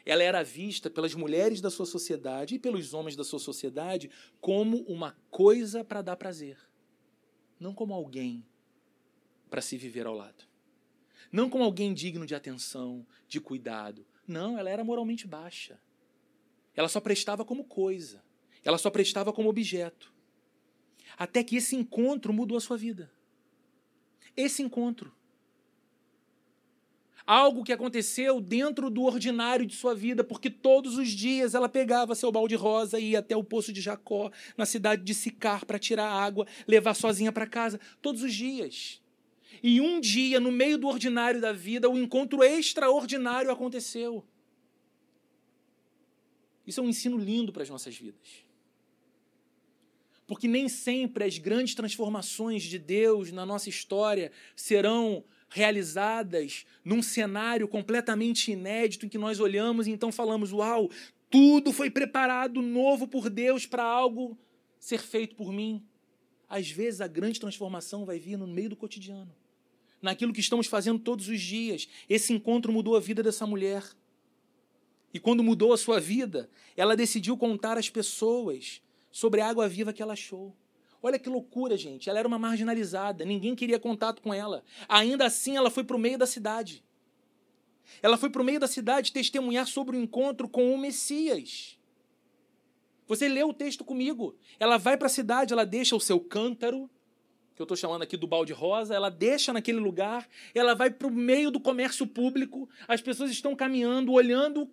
Ela era vista pelas mulheres da sua sociedade e pelos homens da sua sociedade como uma coisa para dar prazer, não como alguém para se viver ao lado. Não como alguém digno de atenção, de cuidado. Não, ela era moralmente baixa. Ela só prestava como coisa. Ela só prestava como objeto. Até que esse encontro mudou a sua vida. Esse encontro. Algo que aconteceu dentro do ordinário de sua vida, porque todos os dias ela pegava seu balde rosa e ia até o poço de Jacó, na cidade de Sicar, para tirar água, levar sozinha para casa. Todos os dias. E um dia, no meio do ordinário da vida, o encontro extraordinário aconteceu. Isso é um ensino lindo para as nossas vidas. Porque nem sempre as grandes transformações de Deus na nossa história serão realizadas num cenário completamente inédito em que nós olhamos e então falamos: Uau, tudo foi preparado novo por Deus para algo ser feito por mim. Às vezes a grande transformação vai vir no meio do cotidiano naquilo que estamos fazendo todos os dias. Esse encontro mudou a vida dessa mulher. E quando mudou a sua vida, ela decidiu contar às pessoas sobre a água viva que ela achou. Olha que loucura, gente. Ela era uma marginalizada, ninguém queria contato com ela. Ainda assim, ela foi para o meio da cidade. Ela foi para o meio da cidade testemunhar sobre o encontro com o Messias. Você leu o texto comigo. Ela vai para a cidade, ela deixa o seu cântaro, que eu estou chamando aqui do balde rosa, ela deixa naquele lugar, ela vai para o meio do comércio público, as pessoas estão caminhando, olhando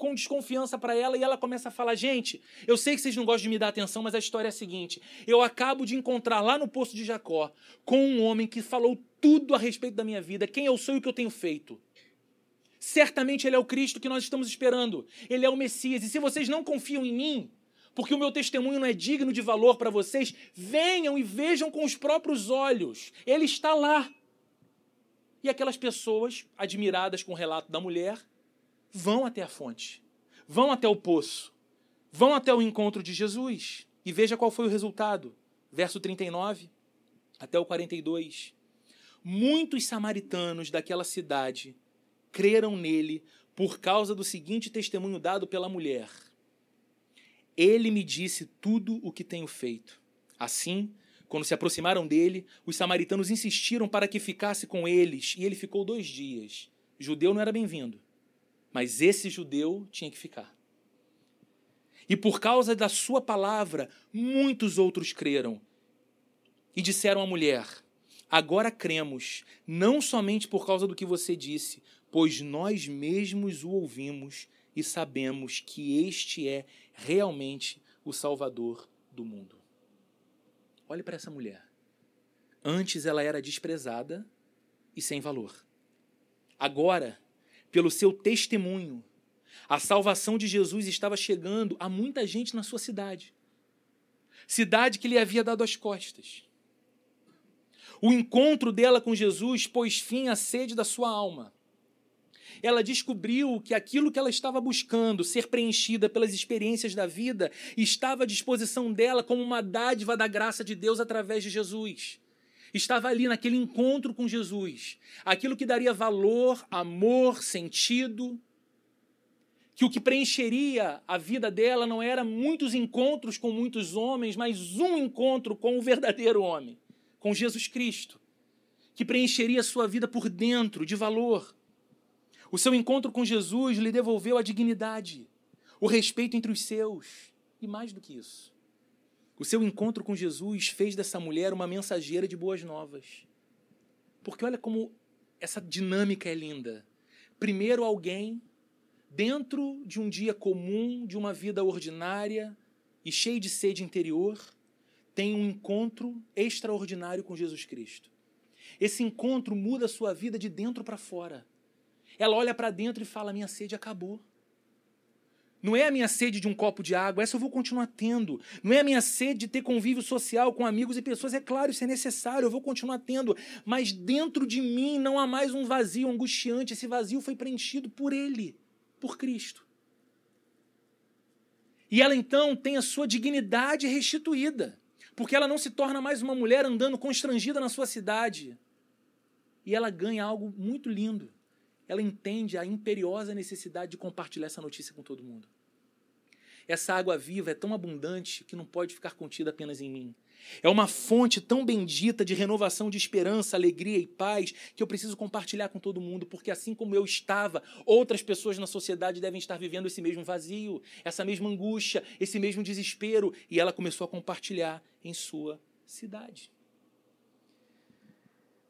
com desconfiança para ela e ela começa a falar: Gente, eu sei que vocês não gostam de me dar atenção, mas a história é a seguinte: eu acabo de encontrar lá no poço de Jacó com um homem que falou tudo a respeito da minha vida, quem eu sou e o que eu tenho feito. Certamente ele é o Cristo que nós estamos esperando, ele é o Messias, e se vocês não confiam em mim, porque o meu testemunho não é digno de valor para vocês, venham e vejam com os próprios olhos. Ele está lá. E aquelas pessoas, admiradas com o relato da mulher, vão até a fonte, vão até o poço, vão até o encontro de Jesus. E veja qual foi o resultado. Verso 39 até o 42. Muitos samaritanos daquela cidade creram nele por causa do seguinte testemunho dado pela mulher ele me disse tudo o que tenho feito. Assim, quando se aproximaram dele, os samaritanos insistiram para que ficasse com eles, e ele ficou dois dias. Judeu não era bem-vindo, mas esse judeu tinha que ficar. E por causa da sua palavra, muitos outros creram. E disseram à mulher: Agora cremos, não somente por causa do que você disse, pois nós mesmos o ouvimos e sabemos que este é realmente o Salvador do mundo. Olhe para essa mulher. Antes ela era desprezada e sem valor. Agora, pelo seu testemunho, a salvação de Jesus estava chegando a muita gente na sua cidade. Cidade que lhe havia dado as costas. O encontro dela com Jesus pôs fim à sede da sua alma. ela descobriu que aquilo que ela estava buscando, ser preenchida pelas experiências da vida, estava à disposição dela como uma dádiva da graça de Deus através de Jesus. Estava ali naquele encontro com Jesus. Aquilo que daria valor, amor, sentido. Que o que preencheria a vida dela não era muitos encontros com muitos homens, mas um encontro com o verdadeiro homem, com Jesus Cristo. Que preencheria a sua vida por dentro, de valor. O seu encontro com Jesus lhe devolveu a dignidade, o respeito entre os seus. E mais do que isso, o seu encontro com Jesus fez dessa mulher uma mensageira de boas novas. Porque olha como essa dinâmica é linda. Primeiro, alguém dentro de um dia comum, de uma vida ordinária e cheio de sede interior, tem um encontro extraordinário com Jesus Cristo. Esse encontro muda a sua vida de dentro para fora. Ela olha para dentro e fala: Minha sede acabou. Não é a minha sede de um copo de água, essa eu vou continuar tendo. Não é a minha sede de ter convívio social com amigos e pessoas, é claro, isso é necessário, eu vou continuar tendo. Mas dentro de mim não há mais um vazio angustiante, esse vazio foi preenchido por Ele, por Cristo. E ela então tem a sua dignidade restituída, porque ela não se torna mais uma mulher andando constrangida na sua cidade. E ela ganha algo muito lindo ela entende a imperiosa necessidade de compartilhar essa notícia com todo mundo. Essa água viva é tão abundante que não pode ficar contida apenas em mim. É uma fonte tão bendita de renovação de esperança, alegria e paz que eu preciso compartilhar com todo mundo, porque assim como eu estava, outras pessoas na sociedade devem estar vivendo esse mesmo vazio, essa mesma angústia, esse mesmo desespero, e ela começou a compartilhar em sua cidade.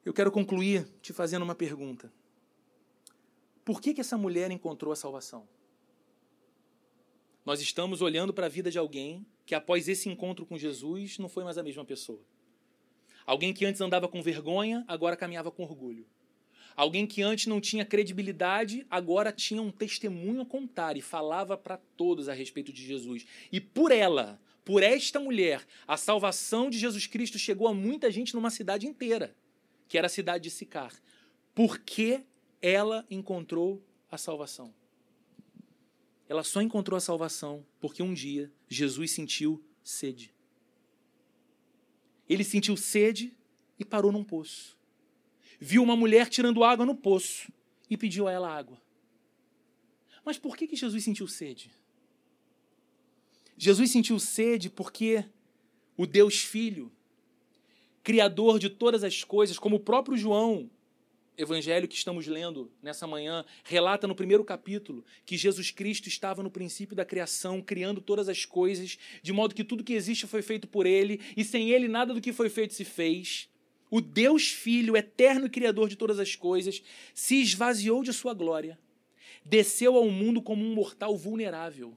Eu quero concluir te fazendo uma pergunta. Por que, que essa mulher encontrou a salvação? Nós estamos olhando para a vida de alguém que, após esse encontro com Jesus, não foi mais a mesma pessoa. Alguém que antes andava com vergonha, agora caminhava com orgulho. Alguém que antes não tinha credibilidade, agora tinha um testemunho a contar e falava para todos a respeito de Jesus. E por ela, por esta mulher, a salvação de Jesus Cristo chegou a muita gente numa cidade inteira, que era a cidade de Sicar. Por que ela encontrou a salvação. Ela só encontrou a salvação porque um dia Jesus sentiu sede. Ele sentiu sede e parou num poço. Viu uma mulher tirando água no poço e pediu a ela água. Mas por que, que Jesus sentiu sede? Jesus sentiu sede porque o Deus Filho, Criador de todas as coisas, como o próprio João evangelho que estamos lendo nessa manhã relata no primeiro capítulo que Jesus Cristo estava no princípio da criação, criando todas as coisas, de modo que tudo que existe foi feito por ele, e sem ele nada do que foi feito se fez. O Deus Filho, eterno criador de todas as coisas, se esvaziou de sua glória, desceu ao mundo como um mortal vulnerável.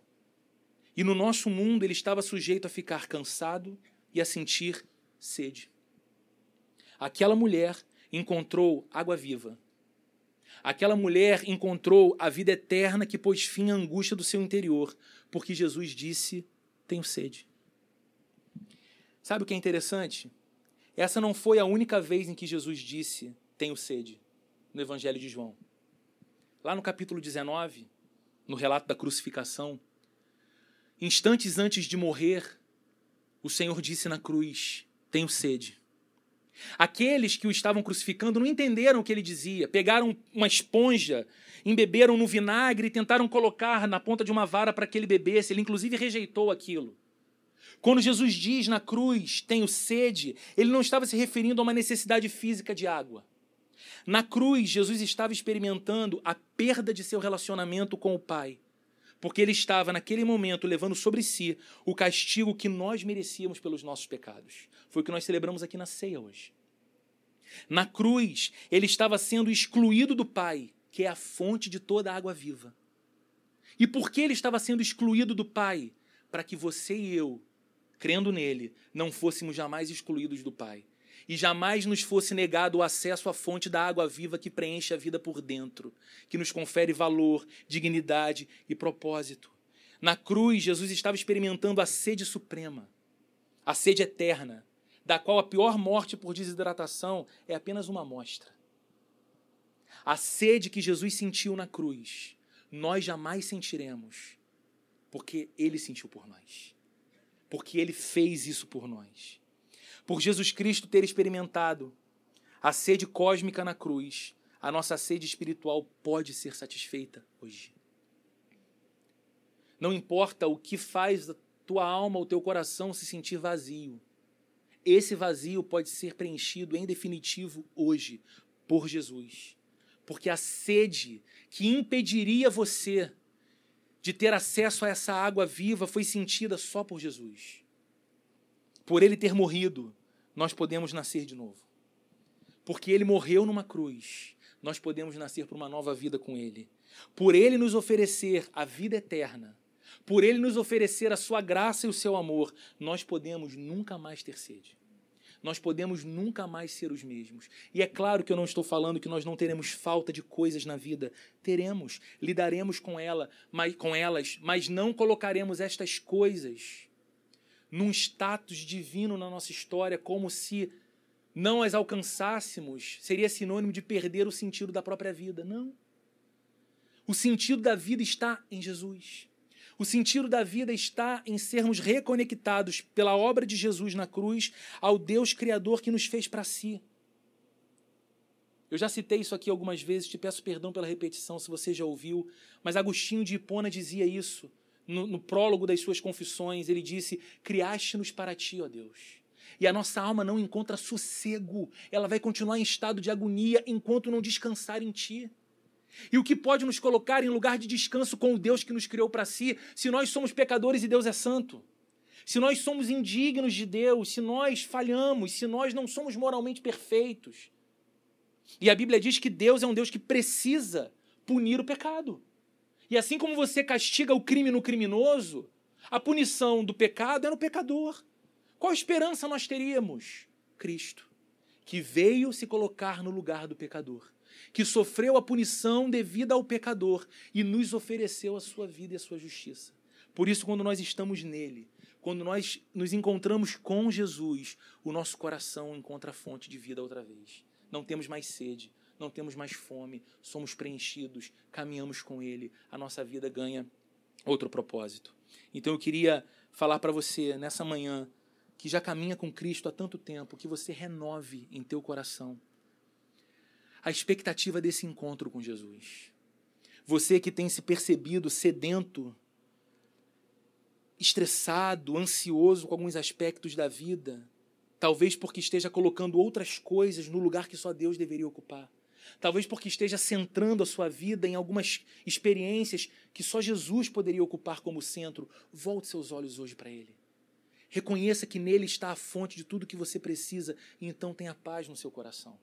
E no nosso mundo ele estava sujeito a ficar cansado e a sentir sede. Aquela mulher encontrou água viva. Aquela mulher encontrou a vida eterna que pôs fim à angústia do seu interior, porque Jesus disse: Tenho sede. Sabe o que é interessante? Essa não foi a única vez em que Jesus disse: Tenho sede, no Evangelho de João. Lá no capítulo 19, no relato da crucificação, instantes antes de morrer, o Senhor disse na cruz: Tenho sede. Aqueles que o estavam crucificando não entenderam o que ele dizia. Pegaram uma esponja, embeberam no vinagre e tentaram colocar na ponta de uma vara para que ele bebesse. Ele, inclusive, rejeitou aquilo. Quando Jesus diz na cruz, tenho sede, ele não estava se referindo a uma necessidade física de água. Na cruz, Jesus estava experimentando a perda de seu relacionamento com o Pai, porque ele estava, naquele momento, levando sobre si o castigo que nós merecíamos pelos nossos pecados. Foi o que nós celebramos aqui na ceia hoje. Na cruz, ele estava sendo excluído do Pai, que é a fonte de toda a água viva. E por que ele estava sendo excluído do Pai? Para que você e eu, crendo nele, não fôssemos jamais excluídos do Pai. E jamais nos fosse negado o acesso à fonte da água viva que preenche a vida por dentro, que nos confere valor, dignidade e propósito. Na cruz, Jesus estava experimentando a sede suprema, a sede eterna, da qual a pior morte por desidratação é apenas uma amostra. A sede que Jesus sentiu na cruz, nós jamais sentiremos, porque ele sentiu por nós. Porque ele fez isso por nós. Por Jesus Cristo ter experimentado a sede cósmica na cruz, a nossa sede espiritual pode ser satisfeita hoje. Não importa o que faz a tua alma, o teu coração se sentir vazio. Esse vazio pode ser preenchido em definitivo hoje por Jesus. Porque a sede que impediria você de ter acesso a essa água viva foi sentida só por Jesus. Por ele ter morrido, nós podemos nascer de novo. Porque ele morreu numa cruz, nós podemos nascer para uma nova vida com ele. Por ele nos oferecer a vida eterna, por ele nos oferecer a sua graça e o seu amor, nós podemos nunca mais ter sede. Nós podemos nunca mais ser os mesmos. E é claro que eu não estou falando que nós não teremos falta de coisas na vida. Teremos, lidaremos com ela, mas, com elas, mas não colocaremos estas coisas num status divino na nossa história, como se não as alcançássemos, seria sinônimo de perder o sentido da própria vida. Não. O sentido da vida está em Jesus. O sentido da vida está em sermos reconectados pela obra de Jesus na cruz ao Deus Criador que nos fez para si. Eu já citei isso aqui algumas vezes, te peço perdão pela repetição se você já ouviu, mas Agostinho de Hipona dizia isso no, no prólogo das suas confissões. Ele disse: Criaste-nos para ti, ó Deus. E a nossa alma não encontra sossego, ela vai continuar em estado de agonia enquanto não descansar em ti. E o que pode nos colocar em lugar de descanso com o Deus que nos criou para si, se nós somos pecadores e Deus é santo? Se nós somos indignos de Deus, se nós falhamos, se nós não somos moralmente perfeitos. E a Bíblia diz que Deus é um Deus que precisa punir o pecado. E assim como você castiga o crime no criminoso, a punição do pecado é no pecador. Qual esperança nós teríamos? Cristo, que veio se colocar no lugar do pecador que sofreu a punição devida ao pecador e nos ofereceu a sua vida e a sua justiça. Por isso, quando nós estamos nele, quando nós nos encontramos com Jesus, o nosso coração encontra a fonte de vida outra vez. Não temos mais sede, não temos mais fome, somos preenchidos, caminhamos com ele, a nossa vida ganha outro propósito. Então eu queria falar para você nessa manhã que já caminha com Cristo há tanto tempo, que você renove em teu coração a expectativa desse encontro com Jesus. Você que tem se percebido sedento, estressado, ansioso com alguns aspectos da vida, talvez porque esteja colocando outras coisas no lugar que só Deus deveria ocupar. Talvez porque esteja centrando a sua vida em algumas experiências que só Jesus poderia ocupar como centro. Volte seus olhos hoje para Ele. Reconheça que nele está a fonte de tudo que você precisa e então tenha paz no seu coração.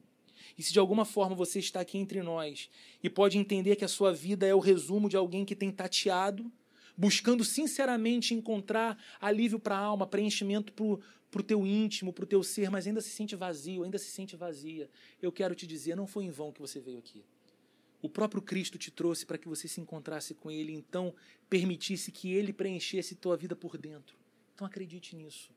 E se de alguma forma você está aqui entre nós e pode entender que a sua vida é o resumo de alguém que tem tateado, buscando sinceramente encontrar alívio para a alma, preenchimento para o teu íntimo, para o teu ser, mas ainda se sente vazio, ainda se sente vazia, eu quero te dizer, não foi em vão que você veio aqui. O próprio Cristo te trouxe para que você se encontrasse com Ele, então permitisse que Ele preenchesse tua vida por dentro. Então acredite nisso.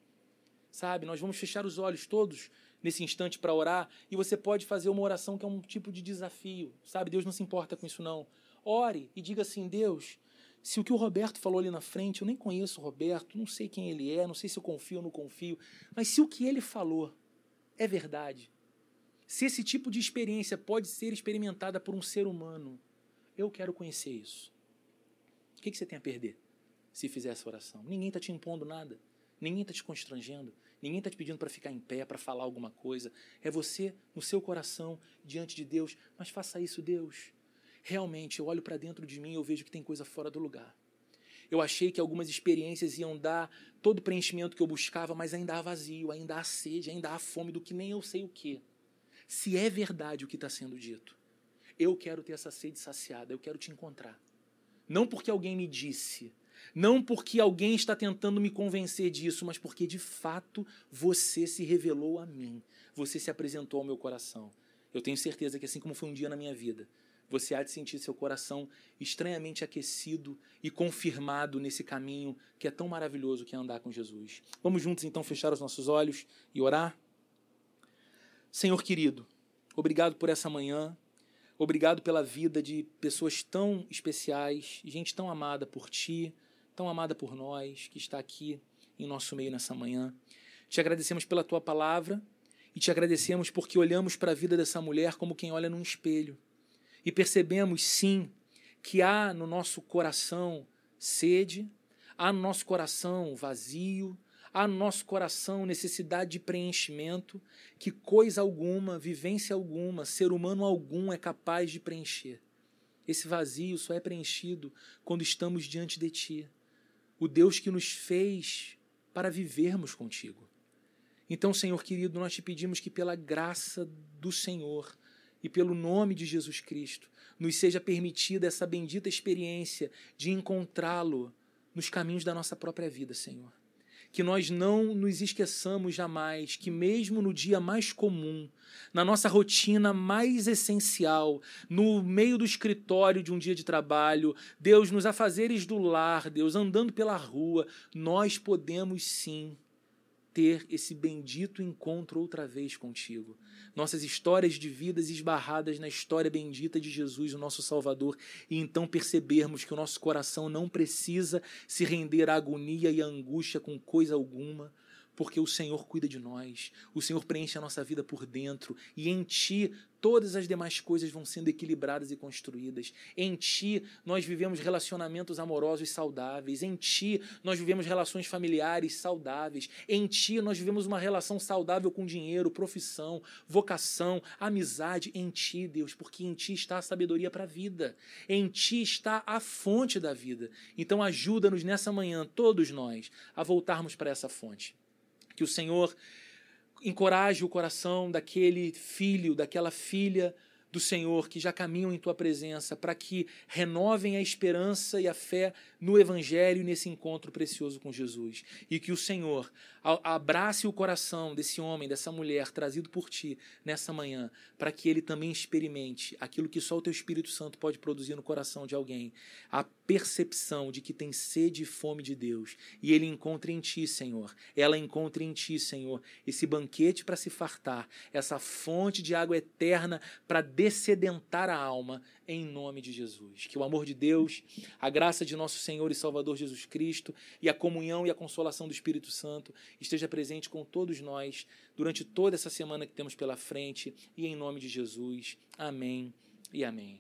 Sabe, nós vamos fechar os olhos todos nesse instante para orar e você pode fazer uma oração que é um tipo de desafio, sabe? Deus não se importa com isso não. Ore e diga assim: Deus, se o que o Roberto falou ali na frente, eu nem conheço o Roberto, não sei quem ele é, não sei se eu confio ou não confio, mas se o que ele falou é verdade, se esse tipo de experiência pode ser experimentada por um ser humano, eu quero conhecer isso. O que você tem a perder se fizer essa oração? Ninguém está te impondo nada, ninguém está te constrangendo. Ninguém está te pedindo para ficar em pé, para falar alguma coisa. É você, no seu coração, diante de Deus. Mas faça isso, Deus. Realmente, eu olho para dentro de mim e eu vejo que tem coisa fora do lugar. Eu achei que algumas experiências iam dar todo o preenchimento que eu buscava, mas ainda há vazio, ainda há sede, ainda há fome do que nem eu sei o que. Se é verdade o que está sendo dito, eu quero ter essa sede saciada, eu quero te encontrar. Não porque alguém me disse, não porque alguém está tentando me convencer disso, mas porque de fato você se revelou a mim. Você se apresentou ao meu coração. Eu tenho certeza que, assim como foi um dia na minha vida, você há de sentir seu coração estranhamente aquecido e confirmado nesse caminho que é tão maravilhoso que é andar com Jesus. Vamos juntos então fechar os nossos olhos e orar? Senhor querido, obrigado por essa manhã. Obrigado pela vida de pessoas tão especiais, gente tão amada por ti, tão amada por nós, que está aqui em nosso meio nessa manhã. Te agradecemos pela tua palavra e te agradecemos porque olhamos para a vida dessa mulher como quem olha num espelho e percebemos, sim, que há no nosso coração sede, há no nosso coração vazio, há no nosso coração necessidade de preenchimento que coisa alguma, vivência alguma, ser humano algum é capaz de preencher. Esse vazio só é preenchido quando estamos diante de Ti, o Deus que nos fez para vivermos contigo. Então, Senhor querido, nós te pedimos que, pela graça do Senhor e pelo nome de Jesus Cristo, nos seja permitida essa bendita experiência de encontrá-lo nos caminhos da nossa própria vida, Senhor. Que nós não nos esqueçamos jamais que, mesmo no dia mais comum, na nossa rotina mais essencial, no meio do escritório de um dia de trabalho, Deus, nos afazeres do lar, Deus, andando pela rua, nós podemos sim ter esse bendito encontro outra vez contigo. Nossas histórias de vidas esbarradas na história bendita de Jesus, o nosso Salvador, e então percebermos que o nosso coração não precisa se render à agonia e à angústia com coisa alguma, porque o Senhor cuida de nós, o Senhor preenche a nossa vida por dentro, e em Ti todas as demais coisas vão sendo equilibradas e construídas. Em Ti nós vivemos relacionamentos amorosos saudáveis, em Ti nós vivemos relações familiares saudáveis, em Ti nós vivemos uma relação saudável com dinheiro, profissão, vocação, amizade, em Ti, Deus, porque em Ti está a sabedoria para a vida, em Ti está a fonte da vida. Então ajuda-nos nessa manhã, todos nós, a voltarmos para essa fonte. Que o Senhor encoraje o coração daquele filho, daquela filha do Senhor que já caminham em tua presença, para que renovem a esperança e a fé no Evangelho e nesse encontro precioso com Jesus. E que o Senhor abrace o coração desse homem, dessa mulher, trazido por ti nessa manhã, para que ele também experimente aquilo que só o teu Espírito Santo pode produzir no coração de alguém a percepção de que tem sede e fome de Deus. E ele encontre em ti, Senhor, ela encontre em ti, Senhor, esse banquete para se fartar, essa fonte de água eterna para descedentar a alma, em nome de Jesus. Que o amor de Deus, a graça de nosso Senhor e Salvador Jesus Cristo e a comunhão e a consolação do Espírito Santo esteja presente com todos nós durante toda essa semana que temos pela frente e em nome de Jesus. Amém e amém.